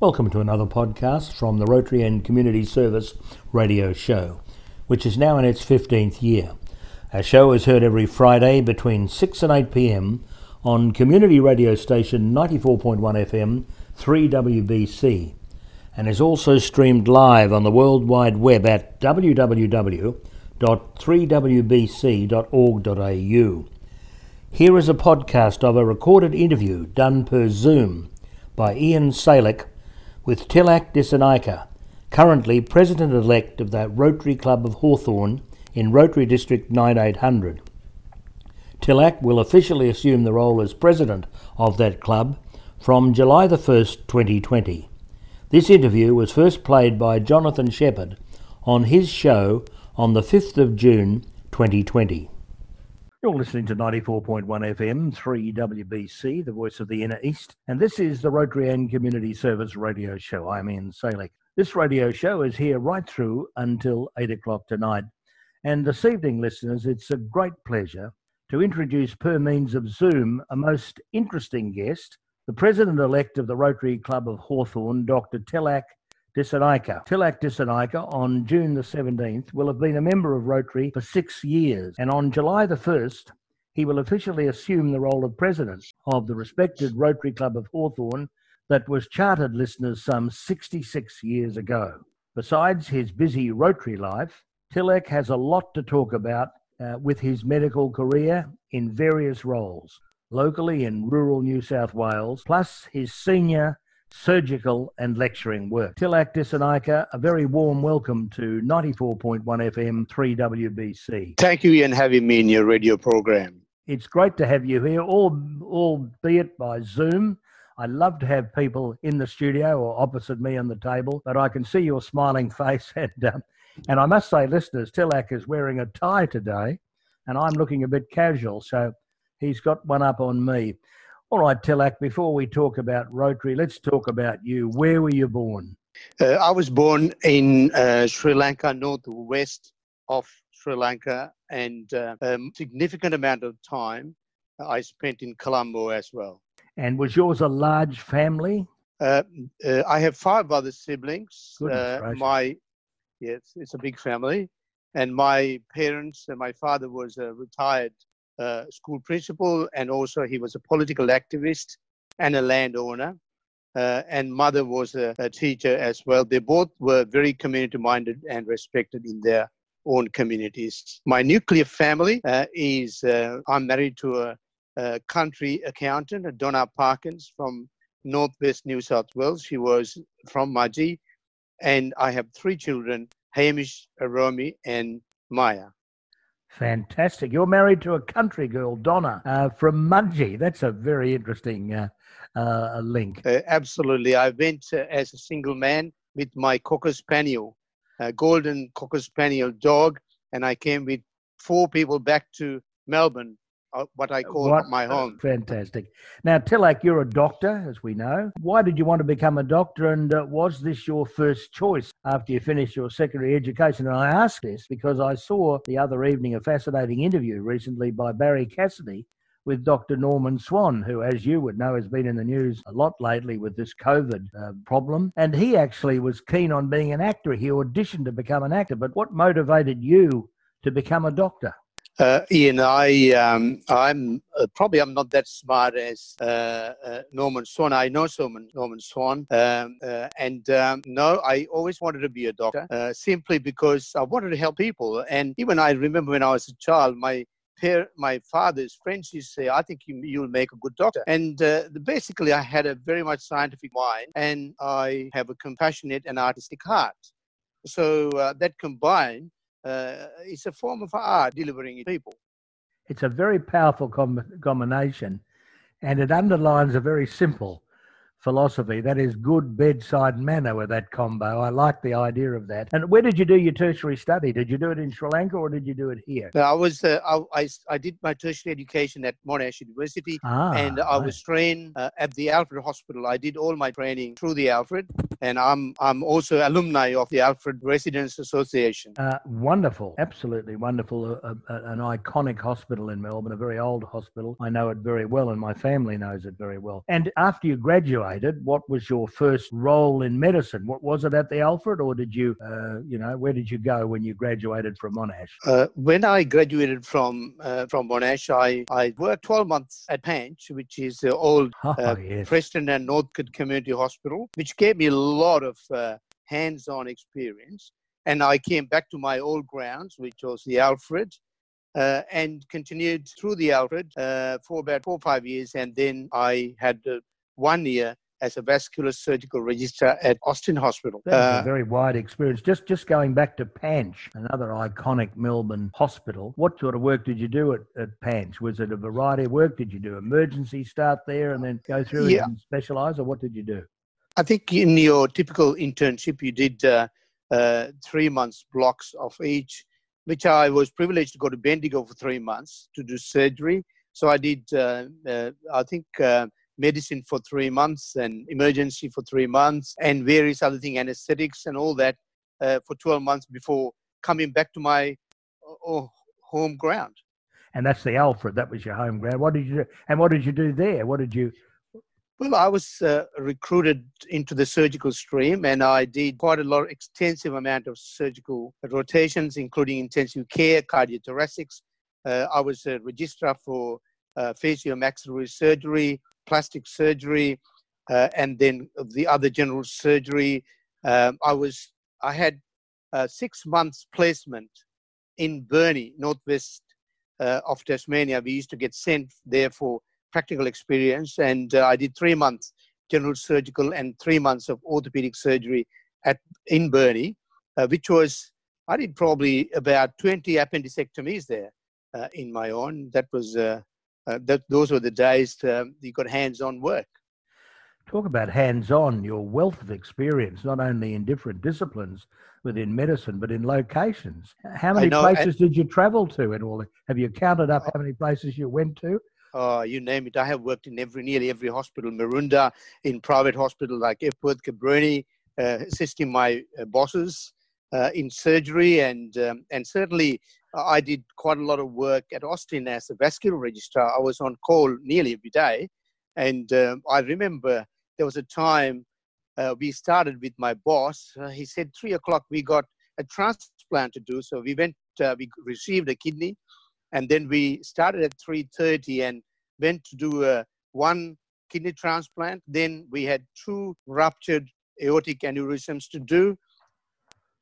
Welcome to another podcast from the Rotary and Community Service radio show, which is now in its 15th year. Our show is heard every Friday between 6 and 8 pm on community radio station 94.1 FM 3WBC and is also streamed live on the World Wide Web at www.3wbc.org.au. Here is a podcast of a recorded interview done per Zoom by Ian Salek with Tilak Dissanayake, currently President-elect of the Rotary Club of Hawthorn in Rotary District 9800. Tilak will officially assume the role as President of that club from July the 1st, 2020. This interview was first played by Jonathan Shepherd on his show on the 5th of June 2020. You're listening to 94.1 FM, 3WBC, the voice of the inner east, and this is the Rotary and Community Service radio show. I'm Ian Salek. This radio show is here right through until 8 o'clock tonight. And this evening, listeners, it's a great pleasure to introduce per means of Zoom a most interesting guest, the President elect of the Rotary Club of Hawthorn, Dr. Tilak Tilak Dissanayake on June the 17th will have been a member of Rotary for six years, and on July the 1st, he will officially assume the role of president of the respected Rotary Club of Hawthorn that was chartered listeners some 66 years ago. Besides his busy Rotary life, Tilak has a lot to talk about uh, with his medical career in various roles, locally in rural New South Wales, plus his senior surgical and lecturing work. Tilak Dissanayake, a very warm welcome to 94.1 FM 3WBC. Thank you, Ian, having me in your radio program. It's great to have you here, all, albeit by Zoom. I love to have people in the studio or opposite me on the table, but I can see your smiling face. And, um, and I must say, listeners, Tilak is wearing a tie today, and I'm looking a bit casual, so he's got one up on me. All right, Tilak, before we talk about Rotary, let's talk about you. Where were you born? Uh, I was born in uh, Sri Lanka, northwest of Sri Lanka, and uh, a significant amount of time I spent in Colombo as well. And was yours a large family? Uh, uh, I have five other siblings. Uh, my yes, it's a big family, and my parents. And my father was a retired uh, school principal, and also he was a political activist and a landowner. Uh, and mother was a, a, teacher as well. They both were very community minded and respected in their own communities. My nuclear family uh, is uh, I'm married to a, a, country accountant, Donna Parkins from Northwest New South Wales. She was from Mudgee, and I have three children Hamish, Romy, and Maya. Fantastic. You're married to a country girl, Donna, uh, from Mudgee. That's a very interesting uh, uh, link. Uh, absolutely. I went uh, as a single man with my Cocker Spaniel, a golden Cocker Spaniel dog, and I came with four people back to Melbourne what I call what, my home. Fantastic. Now, Tilak, you're a doctor, as we know. Why did you want to become a doctor, and uh, was this your first choice after you finished your secondary education? And I ask this because I saw the other evening a fascinating interview recently by Barrie Cassidy with Dr. Norman Swan, who, as you would know, has been in the news a lot lately with this COVID uh, problem. And he actually was keen on being an actor. He auditioned to become an actor. But what motivated you to become a doctor? Uh, Ian, I, um, I'm uh, probably I'm not that smart as uh, uh Norman Swan. I know Norman, Norman Swan, um, uh, and um, no, I always wanted to be a doctor uh, simply because I wanted to help people. And even I remember when I was a child, my my father's friends used to say, "I think you, you'll make a good doctor." And basically, I had a very much scientific mind, and I have a compassionate and artistic heart. So that combined uh, it's a form of art delivering it to people. It's a very powerful com- combination, and it underlines a very simple philosophy that is good bedside manner with that combo. I like the idea of that. And where did you do your tertiary study? Did you do it in Sri Lanka or did you do it here? I was uh, I, I, I, did my tertiary education at Monash University, ah, and I was trained uh, at the Alfred Hospital. I did all my training through the Alfred, and I'm I'm also alumni of the Alfred Residents Association. Uh, wonderful, absolutely wonderful. Uh, uh, an iconic hospital in Melbourne, a very old hospital. I know it very well, and my family knows it very well. And after you graduated, what was your first role in medicine? What was it at the Alfred, or did you, uh, you know, where did you go when you graduated from Monash? Uh, when I graduated from uh, from Monash, I, I worked 12 months at Panch, which is the old oh, yes. Preston and Northcote Community Hospital, which gave me a lot of hands-on experience. And I came back to my old grounds, which was the Alfred, uh, and continued through the Alfred uh, for about four or five years. And then I had uh, one year as a vascular surgical registrar at Austin Hospital. That's a uh, very wide experience. Just just going back to Panch, another iconic Melbourne hospital. What sort of work did you do at, at Panch? Was it a variety of work? Did you do emergency start there and then go through yeah. and specialise, or what did you do? I think in your typical internship, you did uh, uh, three months blocks of each, which I was privileged to go to Bendigo for three months to do surgery. So I did, uh, uh I think, uh, medicine for three months and emergency for three months and various other things, anesthetics and all that uh, for 12 months before coming back to my home ground. And that's the Alfred. That was your home ground. What did you do? And what did you do there? What did you well, I was uh, recruited into the surgical stream, and I did quite a lot, extensive amount of surgical rotations, including intensive care, cardiothoracics. Uh, I was a registrar for uh, facial-maxillary surgery, plastic surgery, uh, and then the other general surgery. Um, I was, I had six months placement in Burnie, northwest uh, of Tasmania. We used to get sent there for practical experience, and uh, I did three months general surgical and three months of orthopedic surgery at in Burnie, uh, which was I did probably about 20 appendectomies there uh, in my own. That was uh, uh, that those were the days um, you got hands-on work. Talk about hands-on, your wealth of experience, not only in different disciplines within medicine, but in locations. How many know, places did you travel to in all? Have you counted up how many places you went to? uh, you name it. I have worked in every nearly every hospital, Maroondah, in private hospital like Epworth, Cabrini, uh, assisting my uh, bosses uh, in surgery, and um, and certainly I did quite a lot of work at Austin as a vascular registrar. I was on call nearly every day, and um, I remember there was a time uh, we started with my boss. he said three o'clock we got a transplant to do, so we went. we received a kidney and then we started at 3.30 and went to do a one kidney transplant then we had two ruptured aortic aneurysms to do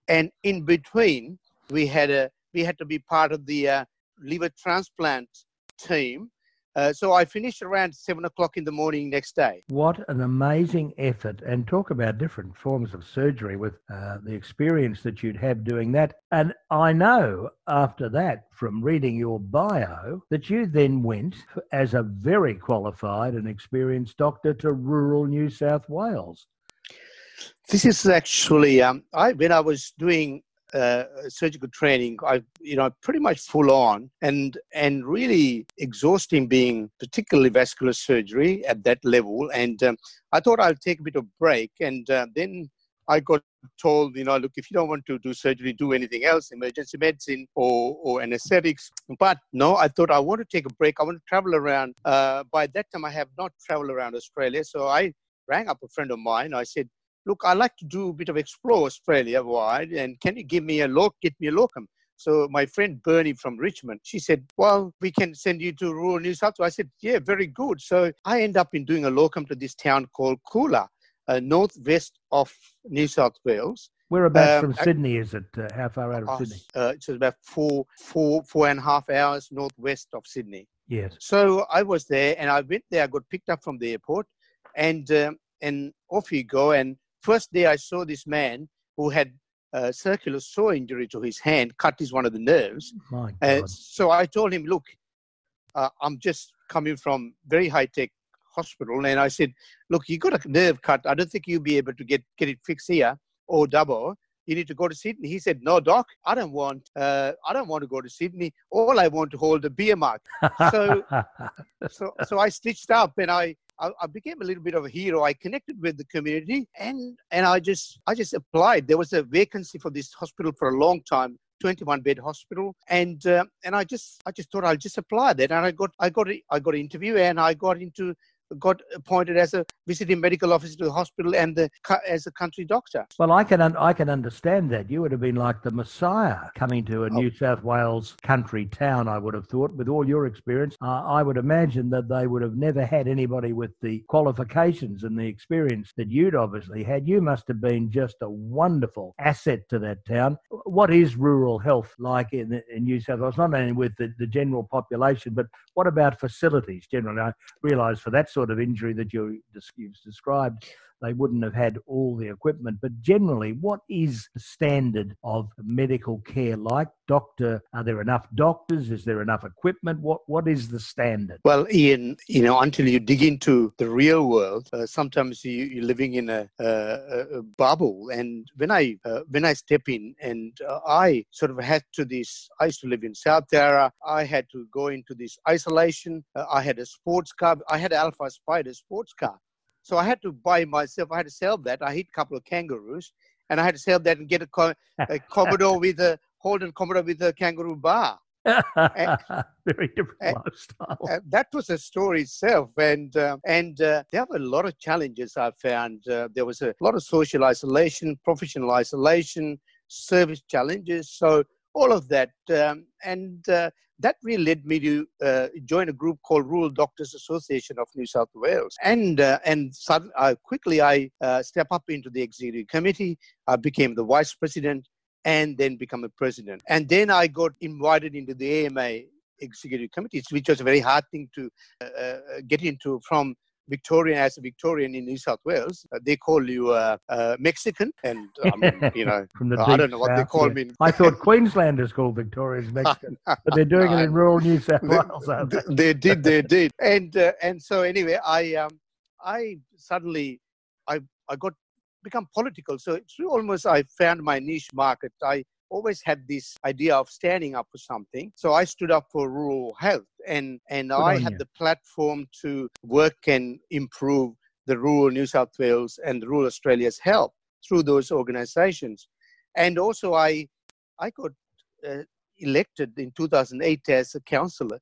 and in between we had a we had to be part of the uh, liver transplant team uh, so I finished around seven o'clock in the morning next day. What an amazing effort! And talk about different forms of surgery with uh, the experience that you'd have doing that. And I know after that, from reading your bio, that you then went as a very qualified and experienced doctor to rural New South Wales. This is actually um, I when I was doing uh, surgical training, I you know pretty much full on and and really exhausting, being particularly vascular surgery at that level. And um, I thought I'll take a bit of break, and uh, then I got told, you know, look, if you don't want to do surgery, do anything else, emergency medicine or, or anesthetics. But no, I thought I want to take a break. I want to travel around. Uh, by that time, I have not traveled around Australia. So I rang up a friend of mine. I said, look, I like to do a bit of explore Australia wide, and can you give me a look, get me a locum? So my friend Bernie from Richmond, she said, well, we can send you to rural New South Wales. I said, yeah, very good. So I end up in doing a locum to this town called Coolah, uh, northwest of New South Wales. Whereabouts um, from Sydney is it? Uh, how far out of uh, Sydney? Uh, it's about four, four, four and a half hours northwest of Sydney. Yes. So I was there, and I went there. I got picked up from the airport, and um, and off you go. And First day I saw this man who had a circular saw injury to his hand, cut his one of the nerves. My God. Uh, so I told him, look, uh, I'm just coming from very high tech hospital, and I said, look, you got a nerve cut. I don't think you'll be able to get get it fixed here or double. You need to go to Sydney. He said, no, doc, I don't want. Uh, I don't want to go to Sydney. All I want to hold a beer mark. So, so, so I stitched up and I I, I, became a little bit of a hero. I connected with the community, and and I just I just applied. There was a vacancy for this hospital for a long time. 21 bed hospital and uh, and I just I just thought I'll just apply that and I got I got I got an interview and I got into got appointed as a visiting medical officer to the hospital and the, as a country doctor. Well, I can un- I can understand that. You would have been like the Messiah coming to a oh. New South Wales country town. I would have thought, with all your experience, uh, I would imagine that they would have never had anybody with the qualifications and the experience that you'd obviously had. You must have been just a wonderful asset to that town. What is rural health like in, in New South Wales? Not only with the, the general population, but what about facilities generally? I realise for that sort of injury that you, you've described, they wouldn't have had all the equipment. But generally, what is the standard of medical care like? Doctor, are there enough doctors? Is there enough equipment? What What is the standard? Well, Ian, you know, until you dig into the real world, uh, sometimes you, are living in a, a, a, bubble. And when I uh, when I step in, and uh, I sort of had to this. I used to live in South Yarra. I had to go into this isolation. Uh, I had a sports car. I had Alfa Spider sports car. So I had to buy myself, I had to sell that. I hit a couple of kangaroos and I had to sell that and get a, a Commodore with a Holden Commodore with a kangaroo bar. and, Very different and, lifestyle. And that was a story itself, and uh, and uh, there were a lot of challenges I found. Uh, there was a lot of social isolation, professional isolation, service challenges. So all of that, um, and uh, that really led me to uh, join a group called Rural Doctors Association of New South Wales. And uh, and suddenly, uh, quickly I uh, step up into the executive committee. I became the vice president and then become a president. And then I got invited into the AMA executive committee, which was a very hard thing to uh, get into from Victorian as a Victorian in New South Wales, uh, they call you uh, uh, Mexican, and um, you know, I don't know South, what they call yeah. me. I thought Queenslanders called Victorians Mexican, but they're doing it in rural New South Wales. They, they, did, they did, and uh, and so anyway, I um, I suddenly I I got become political. So it's almost I found my niche market. I always had this idea of standing up for something. So I stood up for rural health and, and I had you. the platform to work and improve the rural New South Wales and rural Australia's health through those organizations. And also I, I got uh, elected in 2008 as a councillor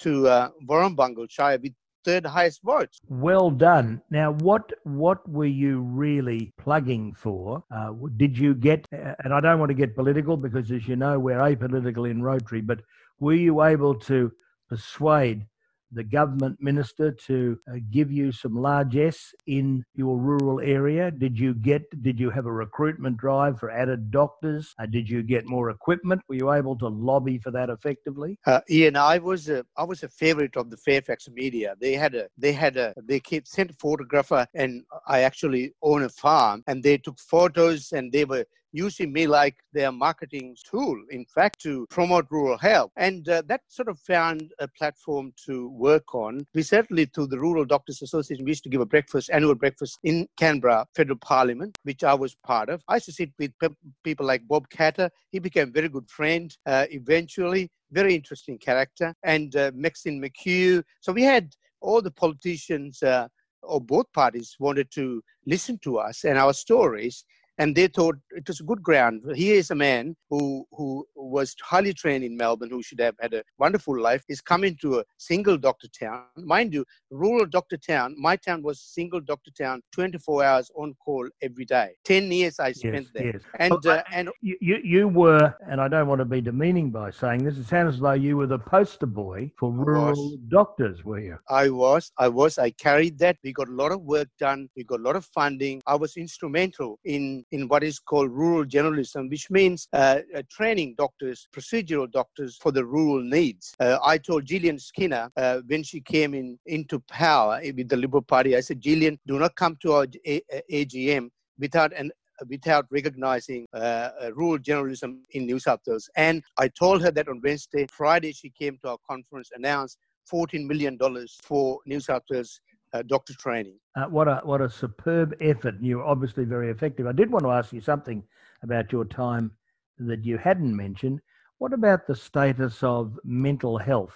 to uh, Warrumbungle Shire with third highest votes. Well done. Now, what what were you really plugging for? Uh, did you get? Uh, and I don't want to get political because, as you know, we're apolitical in Rotary. But were you able to persuade the government minister to uh, give you some largesse in your rural area? Did you get? Did you have a recruitment drive for added doctors? Uh, did you get more equipment? Were you able to lobby for that effectively? Uh, Ian, I was a I was a favorite of the Fairfax media. They had a they had a they kept, sent a photographer, and I actually own a farm, and they took photos, and they were using me like their marketing tool, in fact, to promote rural health. And uh, that sort of found a platform to work on. We certainly, through the Rural Doctors Association, we used to give a breakfast, annual breakfast in Canberra Federal Parliament, which I was part of. I used to sit with pe- people like Bob Katter. He became a very good friend uh, eventually, very interesting character, and uh, Maxine McKew. So we had all the politicians uh, or both parties wanted to listen to us and our stories and they thought it was a good ground. Here is a man who who was highly trained in Melbourne, who should have had a wonderful life. Is coming to a single doctor town, mind you, rural doctor town. My town was single doctor town, 24 hours on call every day. Ten years I spent yes, there, yes. and uh, and you you were, and I don't want to be demeaning by saying this. It sounds as though you were the poster boy for rural doctors, were you? I was. I was. I carried that. We got a lot of work done. We got a lot of funding. I was instrumental in in what is called rural generalism, which means uh, uh, training doctors, procedural doctors for the rural needs. Uh, I told Jillian Skinner uh, when she came in into power with the Liberal Party, I said, Jillian, do not come to our A- AGM without an without recognizing uh, rural generalism in New South Wales. And I told her that on Wednesday. Friday, she came to our conference, announced $14 million for New South Wales uh, doctor training. Uh, what a what a superb effort! You're obviously very effective. I did want to ask you something about your time that you hadn't mentioned. What about the status of mental health,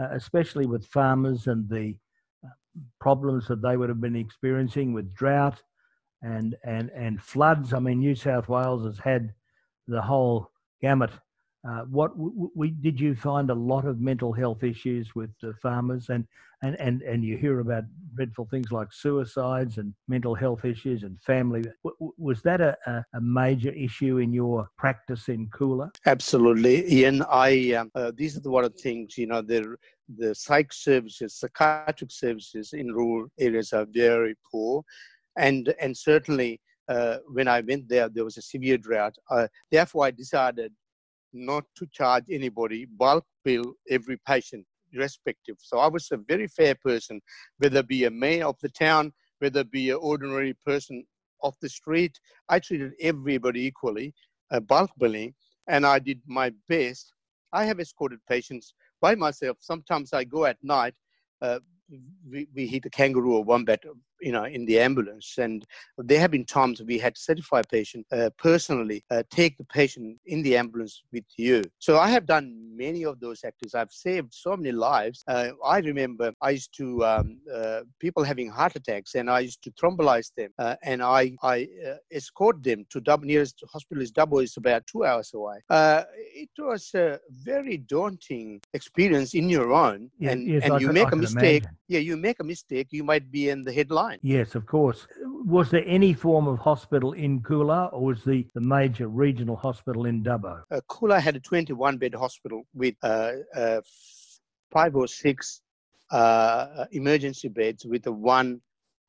uh, especially with farmers and the uh, problems that they would have been experiencing with drought and and and floods. I mean, New South Wales has had the whole gamut uh, what did you find a lot of mental health issues with the farmers and, and, and, and you hear about dreadful things like suicides and mental health issues and family. Was that a, a major issue in your practice in Coolah? Absolutely, Ian. I um, uh, these are the one of things you know the the psych services, psychiatric services in rural areas are very poor, and and certainly. Uh, when I went there, there was a severe drought. Uh, therefore, I decided not to charge anybody, bulk bill every patient irrespective. So I was a very fair person, whether be a mayor of the town, whether be an ordinary person off the street. I treated everybody equally, uh, bulk billing, and I did my best. I have escorted patients by myself. Sometimes I go at night. Uh, we, we hit a kangaroo or wombat you know, in the ambulance. And there have been times we had to certify a patient uh, personally, uh, take the patient in the ambulance with you. So I have done many of those activities. I've saved so many lives. Uh, I remember I used to, um, uh, people having heart attacks, and I used to thrombolize them, uh, and I, I uh, escort them to Dubbo, nearest hospital is Dubbo, is about two hours away. it was a very daunting experience in your own, and, yes, and you make a mistake. Imagine. Yeah, you make a mistake, you might be in the headline Yes, of course. Was there any form of hospital in Coolah or was the, the major regional hospital in Dubbo? Uh, Coolah had a 21 bed hospital with uh, uh, five or six uh, emergency beds with a one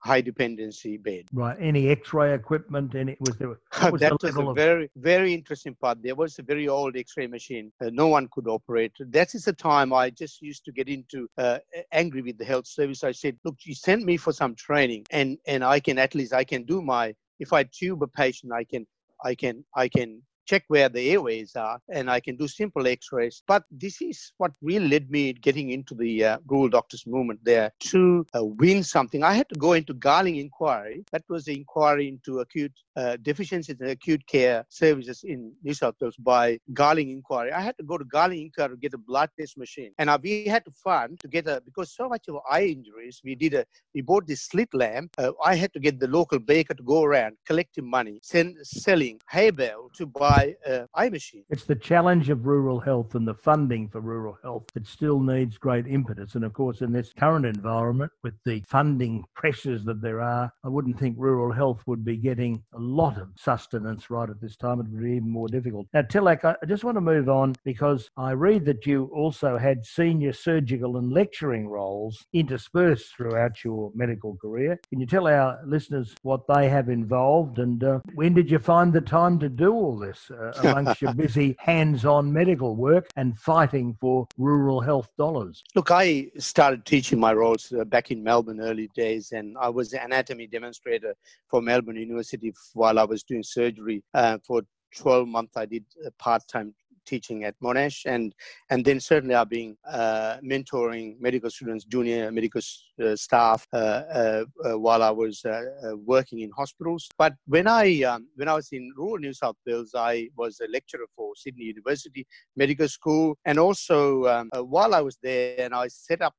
high dependency bed. Right. Any X-ray equipment? Any was there? Was that the was a of... very very interesting part. There was a very old X-ray machine. Uh, no one could operate. That is the time I just used to get into uh, angry with the health service. I said, look, you sent me for some training, and and I can at least I can do my. If I tube a patient, I can I can I can check where the airways are, and I can do simple x-rays. But this is what really led me getting into the uh, rural doctors movement there to uh, win something. I had to go into Garling Inquiry. That was the inquiry into acute uh, deficiencies in acute care services in New South Wales by Garling Inquiry. I had to go to Garling Inquiry to get a blood test machine. And we had to fund to get a, because so much of eye injuries, we did a, we bought this slit lamp. Uh, I had to get the local baker to go around collecting money, send, selling hay bale to buy uh, eye machine. It's the challenge of rural health and the funding for rural health that still needs great impetus. And of course, in this current environment, with the funding pressures that there are, I wouldn't think rural health would be getting a lot of sustenance right at this time. It would be even more difficult. Now, Tilak, I just want to move on because I read that you also had senior surgical and lecturing roles interspersed throughout your medical career. Can you tell our listeners what they have involved and uh, when did you find the time to do all this? uh, amongst your busy hands-on medical work and fighting for rural health dollars? Look, I started teaching my roles uh, back in Melbourne early days, and I was an anatomy demonstrator for Melbourne University while I was doing surgery uh, for 12 months. I did part-time teaching at Monash, and and then certainly I've been uh, mentoring medical students, junior medical uh, staff uh, uh, uh while I was uh, working in hospitals. But when I um, when I was in rural New South Wales, I was a lecturer for Sydney University Medical School, and also um, while I was there, and I set up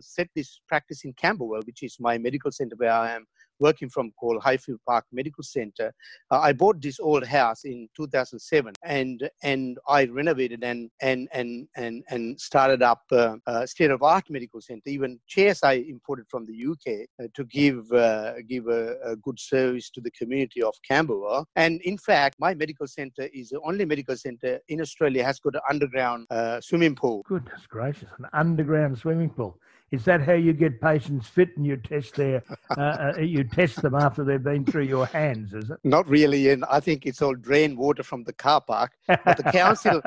set this practice in Camberwell, which is my medical center where I am working from called Highfield Park Medical Center. Uh, I bought this old house in 2007 and and I renovated and and and and, and started up uh, a state of art medical center. Even chairs I imported from the UK uh, to give uh, give a, a, good service to the community of Camberwell. And in fact, my medical center is the only medical center in Australia has got an underground uh, swimming pool. Goodness gracious, an underground swimming pool. Is that how you get patients fit and you test their uh, uh, you test them after they've been through your hands? Is it? Not really, and I think it's all drain water from the car park. But the council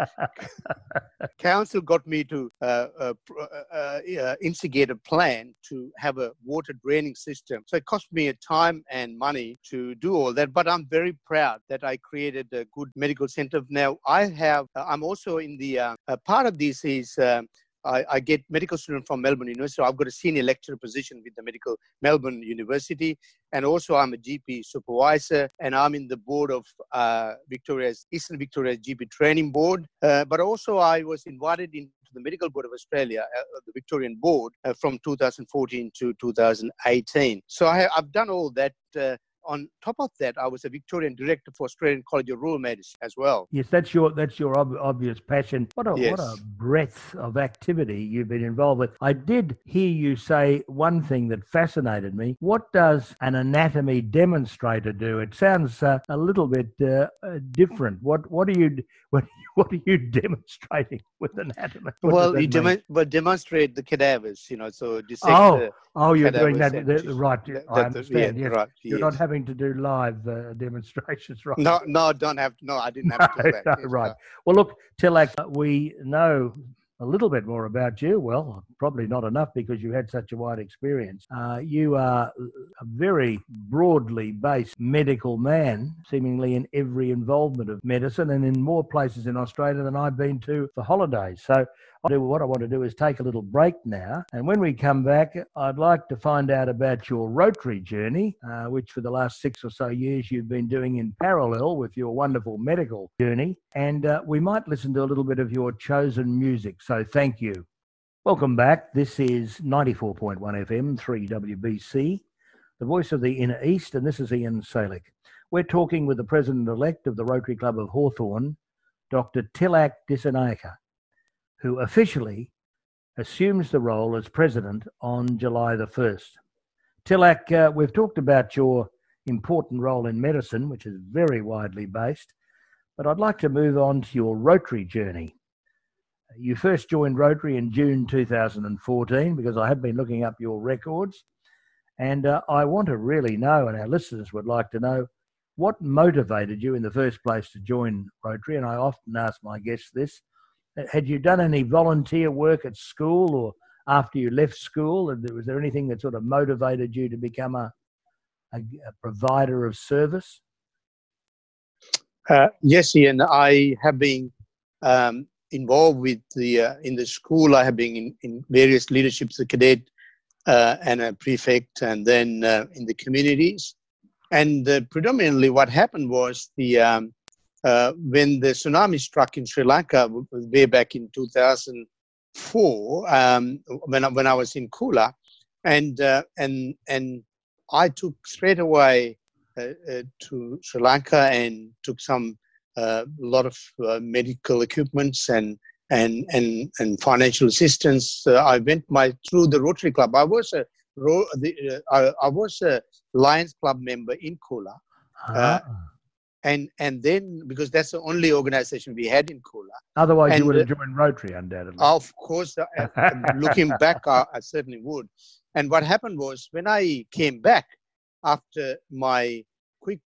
council got me to uh, uh, uh, uh, instigate a plan to have a water draining system. So it cost me a time and money to do all that. But I'm very proud that I created a good medical center. Now I have. I'm also in the part of this is. Um, I, I, get medical student from Melbourne University. I've got a senior lecturer position with the medical Melbourne University, and also I'm a GP supervisor, and I'm in the board of uh, Victoria's Eastern Victoria's GP Training Board. Uh, but also I was invited into the Medical Board of Australia, uh, the Victorian Board, uh, from 2014 to 2018. So I, have done all that uh, on top of that, I was a Victorian director for Australian College of Rural Medicine as well. Yes, that's your that's your ob- obvious passion. What a yes. what a breadth of activity you've been involved with. I did hear you say one thing that fascinated me. What does an anatomy demonstrator do? It sounds uh, a little bit uh, uh different. What what are you what what are you demonstrating with anatomy? What well, you dem- but demonstrate the cadavers, you know. So dissect. oh, oh, you're doing that, the, right. That, I understand. Yeah, yes. Right, you're yes. not having to do live uh, demonstrations, right? No, no, don't have. No, I didn't have to do that. no, right. No. Well, look, Tilak, we know a little bit more about you. Well, probably not enough because you had such a wide experience. Uh, you are a very broadly based medical man, seemingly in every involvement of medicine and in more places in Australia than I've been to for holidays. So what I want to do is take a little break now. And when we come back, I'd like to find out about your Rotary journey, uh, which for the last six or so years you've been doing in parallel with your wonderful medical journey. And uh, we might listen to a little bit of your chosen music. So thank you. Welcome back. This is 94.1 FM, 3WBC, the voice of the inner east, and this is Ian Salek. We're talking with the president elect of the Rotary Club of Hawthorn, Dr. Tilak Dissanayake who officially assumes the role as president on July the 1st. Tilak, uh, we've talked about your important role in medicine, which is very widely based, but I'd like to move on to your Rotary journey. You first joined Rotary in June 2014 because I have been looking up your records, and uh, I want to really know, and our listeners would like to know, what motivated you in the first place to join Rotary? And I often ask my guests this had you done any volunteer work at school or after you left school? Was there anything that sort of motivated you to become a, a, a provider of service? Uh, yes, Ian. I have been um, involved with the uh, in the school. I have been in, in various leaderships, a cadet uh, and a prefect, and then uh, in the communities. And uh, predominantly, what happened was the um, uh, when the tsunami struck in Sri Lanka way back in 2004, um, when, I, when I was in Coolah, and, uh, and, and I took straight away uh, uh to Sri Lanka and took some a uh, lot of uh, medical equipments and and and and financial assistance. I went my through the Rotary Club. I was a the, I, I, was a Lions Club member in Coolah. Ah and and then because that's the only organization we had in Coolah. Otherwise, and, you would have joined Rotary, undoubtedly. Of course, uh, uh looking back, I, I, certainly would. And what happened was when I came back after my quick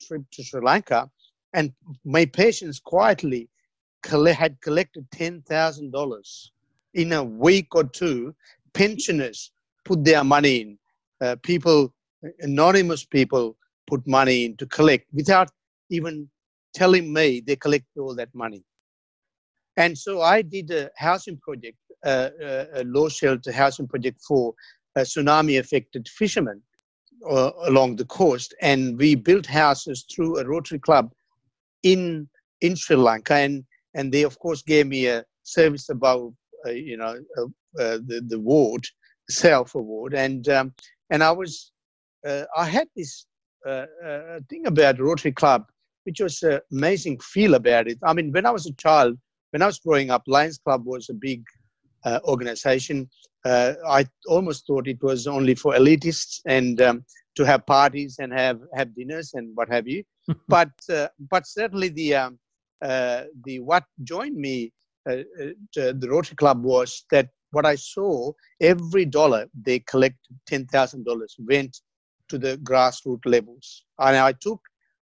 trip to Sri Lanka, and my patients quietly had collected ten thousand dollars in a week or two. Pensioners put their money in. Uh, people, anonymous people, put money in to collect without even telling me they collect all that money. And so I did a housing project, uh, uh a low shelter housing project for tsunami affected fishermen uh, along the coast. And we built houses through a Rotary Club in, in Sri Lanka. And, and they, of course, gave me a service above, uh, you know, uh, uh, the, the ward, self award. And, um, and I was, I had this thing about Rotary Club which was an amazing feel about it. I mean, when I was a child, when I was growing up, Lions Club was a big uh, organization. Uh, I almost thought it was only for elitists and um, to have parties and have, have dinners and what have you. but uh, but certainly the um, uh, the what joined me uh, uh, the Rotary Club was that what I saw every dollar they collected ten thousand dollars went to the grassroots levels, and I took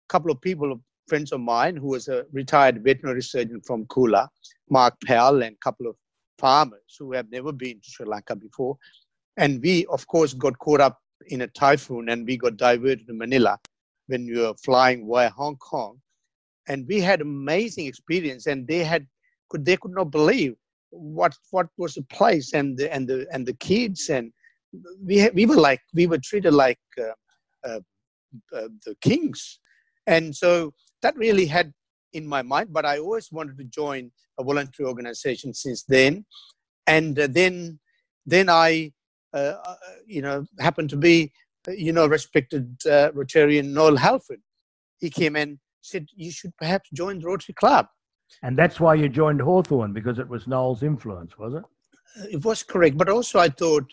couple of people, friends of mine, who was a retired veterinary surgeon from Coolah, Mark Powell, and a couple of farmers who have never been to Sri Lanka before. And we, of course, got caught up in a typhoon and we got diverted to Manila when we were flying via Hong Kong. And we had amazing experience and they had could they could not believe what what was the place and the and the and the kids and we we were like we were treated like uh, uh, uh, the kings and so that really had in my mind, but I always wanted to join a voluntary organization since then. And uh, then, then I, uh, uh you know, happened to be, uh, you know, respected uh, Rotarian Noel Halford. He came and said, you should perhaps join the Rotary Club. And that's why you joined Hawthorn, because it was Noel's influence, was it? It was correct. But also I thought,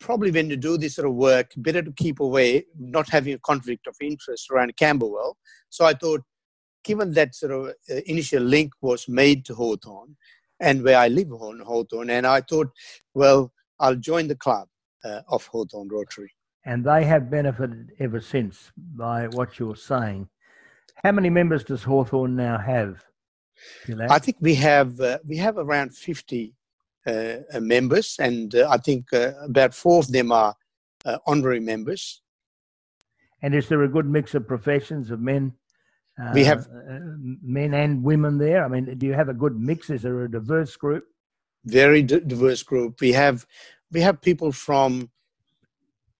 probably when you do this sort of work, better to keep away, not having a conflict of interest around Camberwell. So I thought, given that sort of uh, initial link was made to Hawthorn and where I live on Hawthorn, and I thought, well, I'll join the club uh, of Hawthorn Rotary. And they have benefited ever since by what you're saying. How many members does Hawthorn now have? I think we have uh, we have around 50 uh, uh members, and uh, I think uh, about four of them are honorary members. And is there a good mix of professions of men uh, we have uh, men and women there. I mean, do you have a good mix? Is there a diverse group? Very d- diverse group. We have we have people from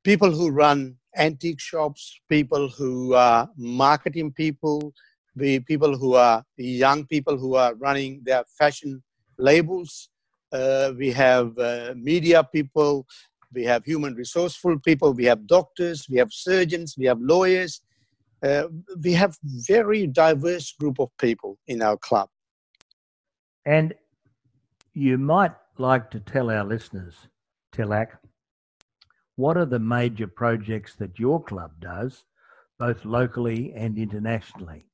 people who run antique shops, people who are marketing people, the people who are young people who are running their fashion labels. Uh, we have uh, media people, we have human resourceful people, we have doctors, we have surgeons, we have lawyers, uh, we have very diverse group of people in our club. And you might like to tell our listeners, Tilak, what are the major projects that your club does, both locally and internationally?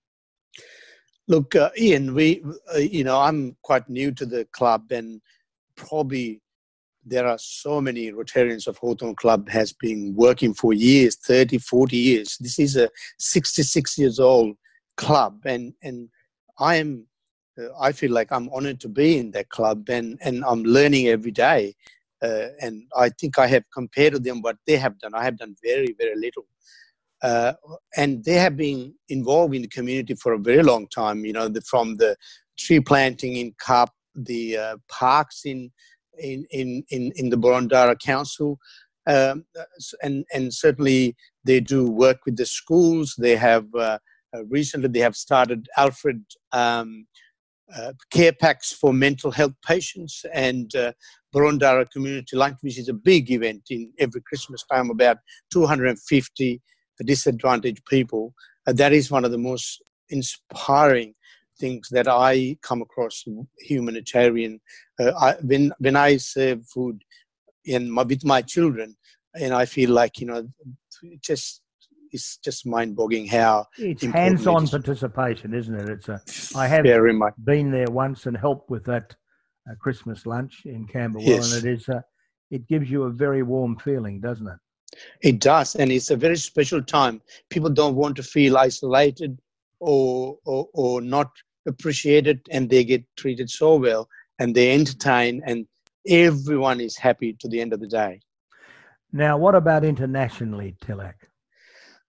Look, uh, Ian, we, uh, you know, I'm quite new to the club and probably there are so many Rotarians of Hawthorn Club has been working for years, 30, 40 years. This is a 66 years old club and, and I am, uh, I feel like I'm honored to be in that club and, and I'm learning every day. Uh, and I think I have compared to them what they have done. I have done very, very little. Uh, and they have been involved in the community for a very long time, you know, the, from the tree planting in Cup, the uh, parks in in, in, in, in the Boroondara Council. Um, and, and certainly they do work with the schools. They have uh, uh, recently they have started Alfred um, uh, care packs for mental health patients and uh, Boroondara Community Lunch, which is a big event in every Christmas time, about 250 disadvantaged people. Uh, that is one of the most inspiring things that I come across humanitarian. Uh, I, when when I serve food in my, with my children, and I feel like you know, just it's just mind-boggling how it's hands-on it participation, isn't it? It's a. I have very much been there once and helped with that uh, Christmas lunch in Camberwell, yes. and it is. Uh, it gives you a very warm feeling, doesn't it? It does, and it's a very special time. People don't want to feel isolated or or, or not appreciated and they get treated so well and they entertain and everyone is happy to the end of the day. Now, what about internationally, Tilak?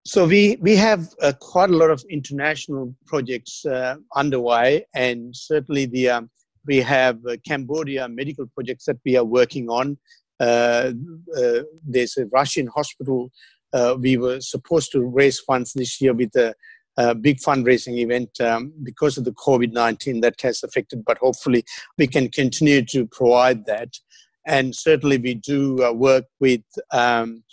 So we we have uh, quite a lot of international projects uh, underway, and certainly the um, we have uh, Cambodia medical projects that we are working on. Uh, uh, there's a Russian hospital. Uh, we were supposed to raise funds this year with the a big fundraising event um, because of the COVID 19 that has affected, but hopefully we can continue to provide that. And certainly we do uh, work with um,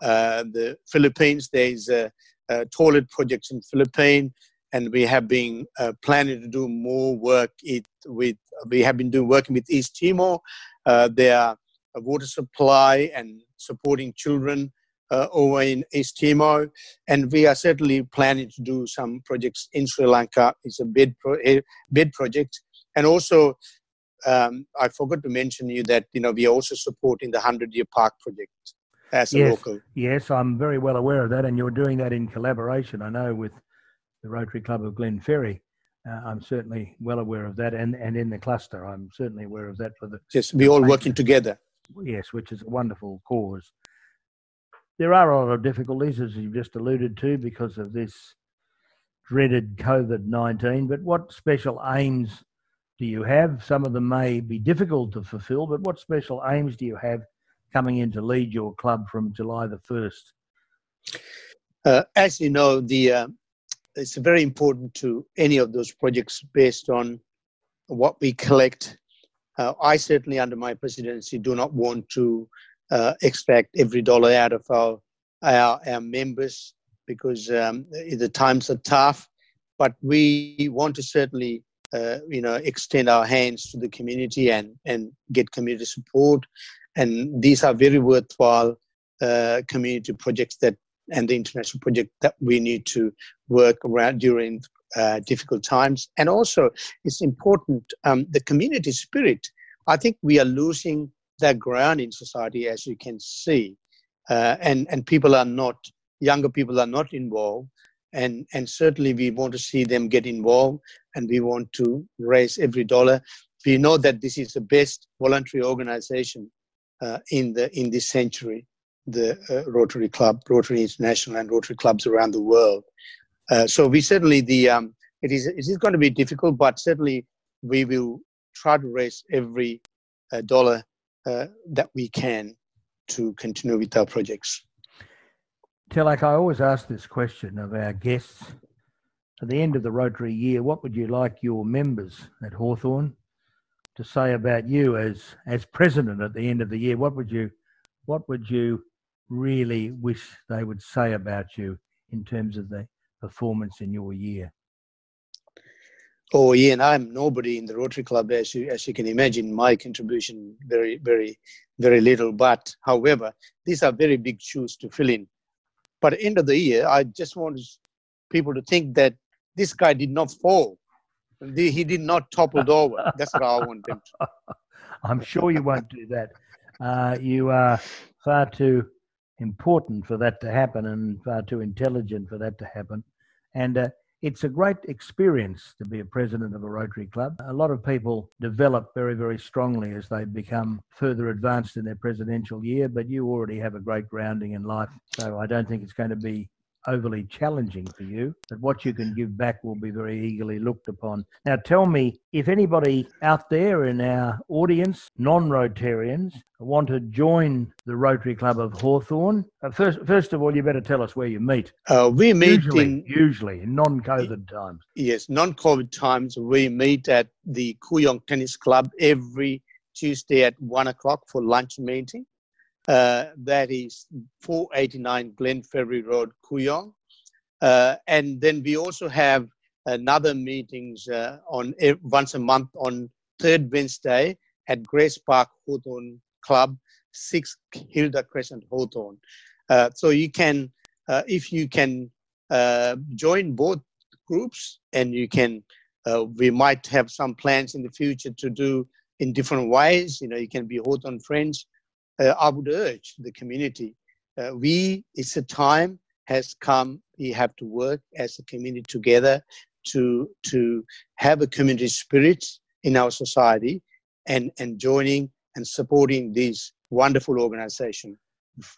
uh, the Philippines. There's a, a, toilet projects in Philippines, and we have been uh, planning to do more work it, with, we have been doing working with East Timor. Uh, their water supply and supporting children over in East Timor, and we are certainly planning to do some projects in Sri Lanka. It's a bid pro- a bid project, and also um, I forgot to mention you that you know we are also supporting the Hundred Year Park project as a yes, local. Yes, I'm very well aware of that, and you're doing that in collaboration. I know with the Rotary Club of Glenferrie. Uh, I'm certainly well aware of that, and, and in the cluster, I'm certainly aware of that for the. Yes, we all working together. Yes, which is a wonderful cause there are a lot of difficulties, as you've just alluded to, because of this dreaded COVID 19. But what special aims do you have? Some of them may be difficult to fulfill, but what special aims do you have coming in to lead your club from July the 1st? Uh, as you know, the uh, it's very important to any of those projects based on what we collect. Uh, I certainly, under my presidency, do not want to uh, extract every dollar out of our our, our members because um, the times are tough. But we want to certainly, uh, you know, extend our hands to the community and and get community support. And these are very worthwhile uh, community projects that and the international project that we need to work around during uh, difficult times. And also, it's important um, the community spirit. I think we are losing that ground in society, as you can see, uh, and and people are not younger people are not involved, and and certainly we want to see them get involved, and we want to raise every dollar. We know that this is the best voluntary organization uh, in the in this century, the uh, Rotary Club, Rotary International, and Rotary clubs around the world. Uh, so we certainly the um, it is it is going to be difficult, but certainly we will try to raise every uh, dollar Uh, that we can to continue with our projects. Tilak, I always ask this question of our guests. At the end of the Rotary year, what would you like your members at Hawthorn to say about you as as president at the end of the year? What would you what would you really wish they would say about you in terms of the performance in your year? Oh, Ian, I'm nobody in the Rotary Club, as you as you can imagine. My contribution very, very, very little. But however, these are very big shoes to fill in. But at the end of the year, I just want people to think that this guy did not fall. He did not topple over. That's what I want them to. I'm sure you won't do that. Uh, you are far too important for that to happen and far too intelligent for that to happen. And uh, it's a great experience to be a president of a Rotary Club. A lot of people develop very, very strongly as they become further advanced in their presidential year, but you already have a great grounding in life. So I don't think it's going to be overly challenging for you, but what you can give back will be very eagerly looked upon. Now, tell me if anybody out there in our audience, non Rotarians, want to join the Rotary Club of Hawthorn. Uh, first, first of all, you better tell us where you meet. Uh, we meet usually, in usually in non-COVID times. Yes, non-COVID times. We meet at the Kooyong Tennis Club every Tuesday at one o'clock for lunch meeting. Uh, that is 489 Glenferrie Road, Kooyong. Uh, and then we also have another meetings uh, on once a month on third Wednesday at Grace Park Hawthorn Club, 6 Hilda Crescent Hawthorn. Uh, so you can, uh, if you can join both groups and you can, we might have some plans in the future to do in different ways. You know, you can be Hawthorn friends I would urge the community. Uh, we, it's a time has come. We have to work as a community together to to have a community spirit in our society, and and joining and supporting this wonderful organization,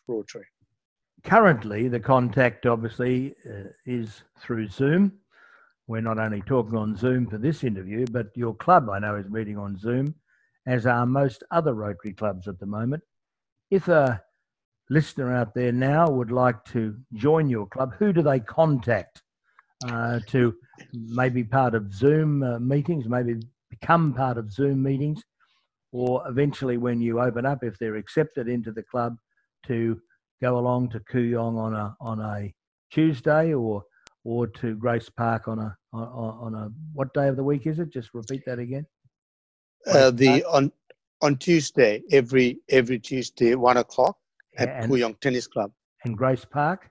Rotary. Currently, the contact obviously uh, is through Zoom. We're not only talking on Zoom for this interview, but your club I know is meeting on Zoom, as are most other Rotary clubs at the moment. If a listener out there now would like to join your club, who do they contact uh, to maybe part of Zoom uh, meetings, maybe become part of Zoom meetings, or eventually when you open up, if they're accepted into the club, to go along to Kooyong on a on a Tuesday or or to Grace Park on a on, on a what day of the week is it? Just repeat that again. Uh, the on on Tuesday, every every Tuesday, one o'clock at and, Kooyong Tennis Club. And Grace Park?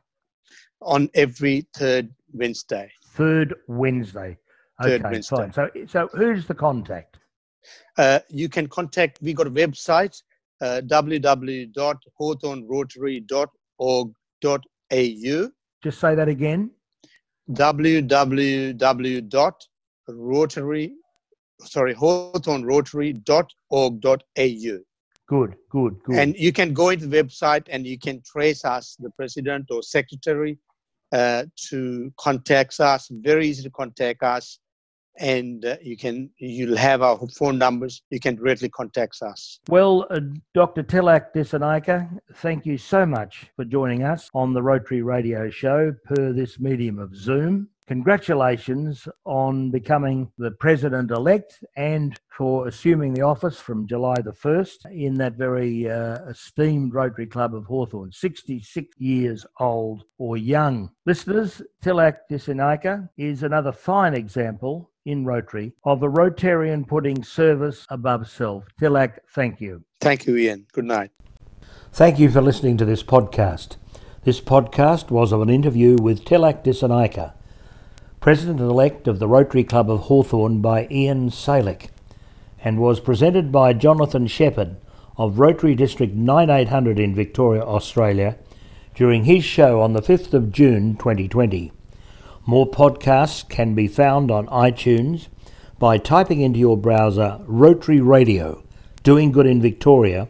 On every third Wednesday. Third Wednesday. Okay, third Wednesday. fine. So, so who's the contact? Uh, you can contact, we got a website, uh, www.hawthornrotary.org.au. Just say that again. www.rotary sorry, hawthornrotary.org.au. Good, good, good. And you can go into the website and you can trace us, the president or secretary, uh, to contact us. Very easy to contact us, and uh, you can you'll have our phone numbers. You can directly contact us. Well, uh, Dr. Tilak Dissanayake, thank you so much for joining us on the Rotary Radio Show per this medium of Zoom. Congratulations on becoming the president elect and for assuming the office from July the 1st in that very uh, esteemed Rotary Club of Hawthorn, 66 years old or young. Listeners, Tilak Dissanayake is another fine example in Rotary of a Rotarian putting service above self. Tilak, thank you. Thank you, Ian. Good night. Thank you for listening to this podcast. This podcast was of an interview with Tilak Dissanayake, President elect of the Rotary Club of Hawthorn by Ian Salek, and was presented by Jonathan Shepherd of Rotary District 9800 in Victoria, Australia, during his show on the 5th of June 2020. More podcasts can be found on iTunes by typing into your browser Rotary Radio, Doing Good in Victoria,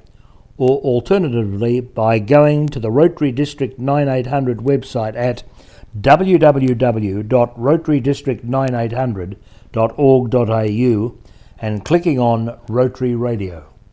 or alternatively by going to the Rotary District 9800 website at www.rotarydistrict9800.org.au and clicking on Rotary Radio.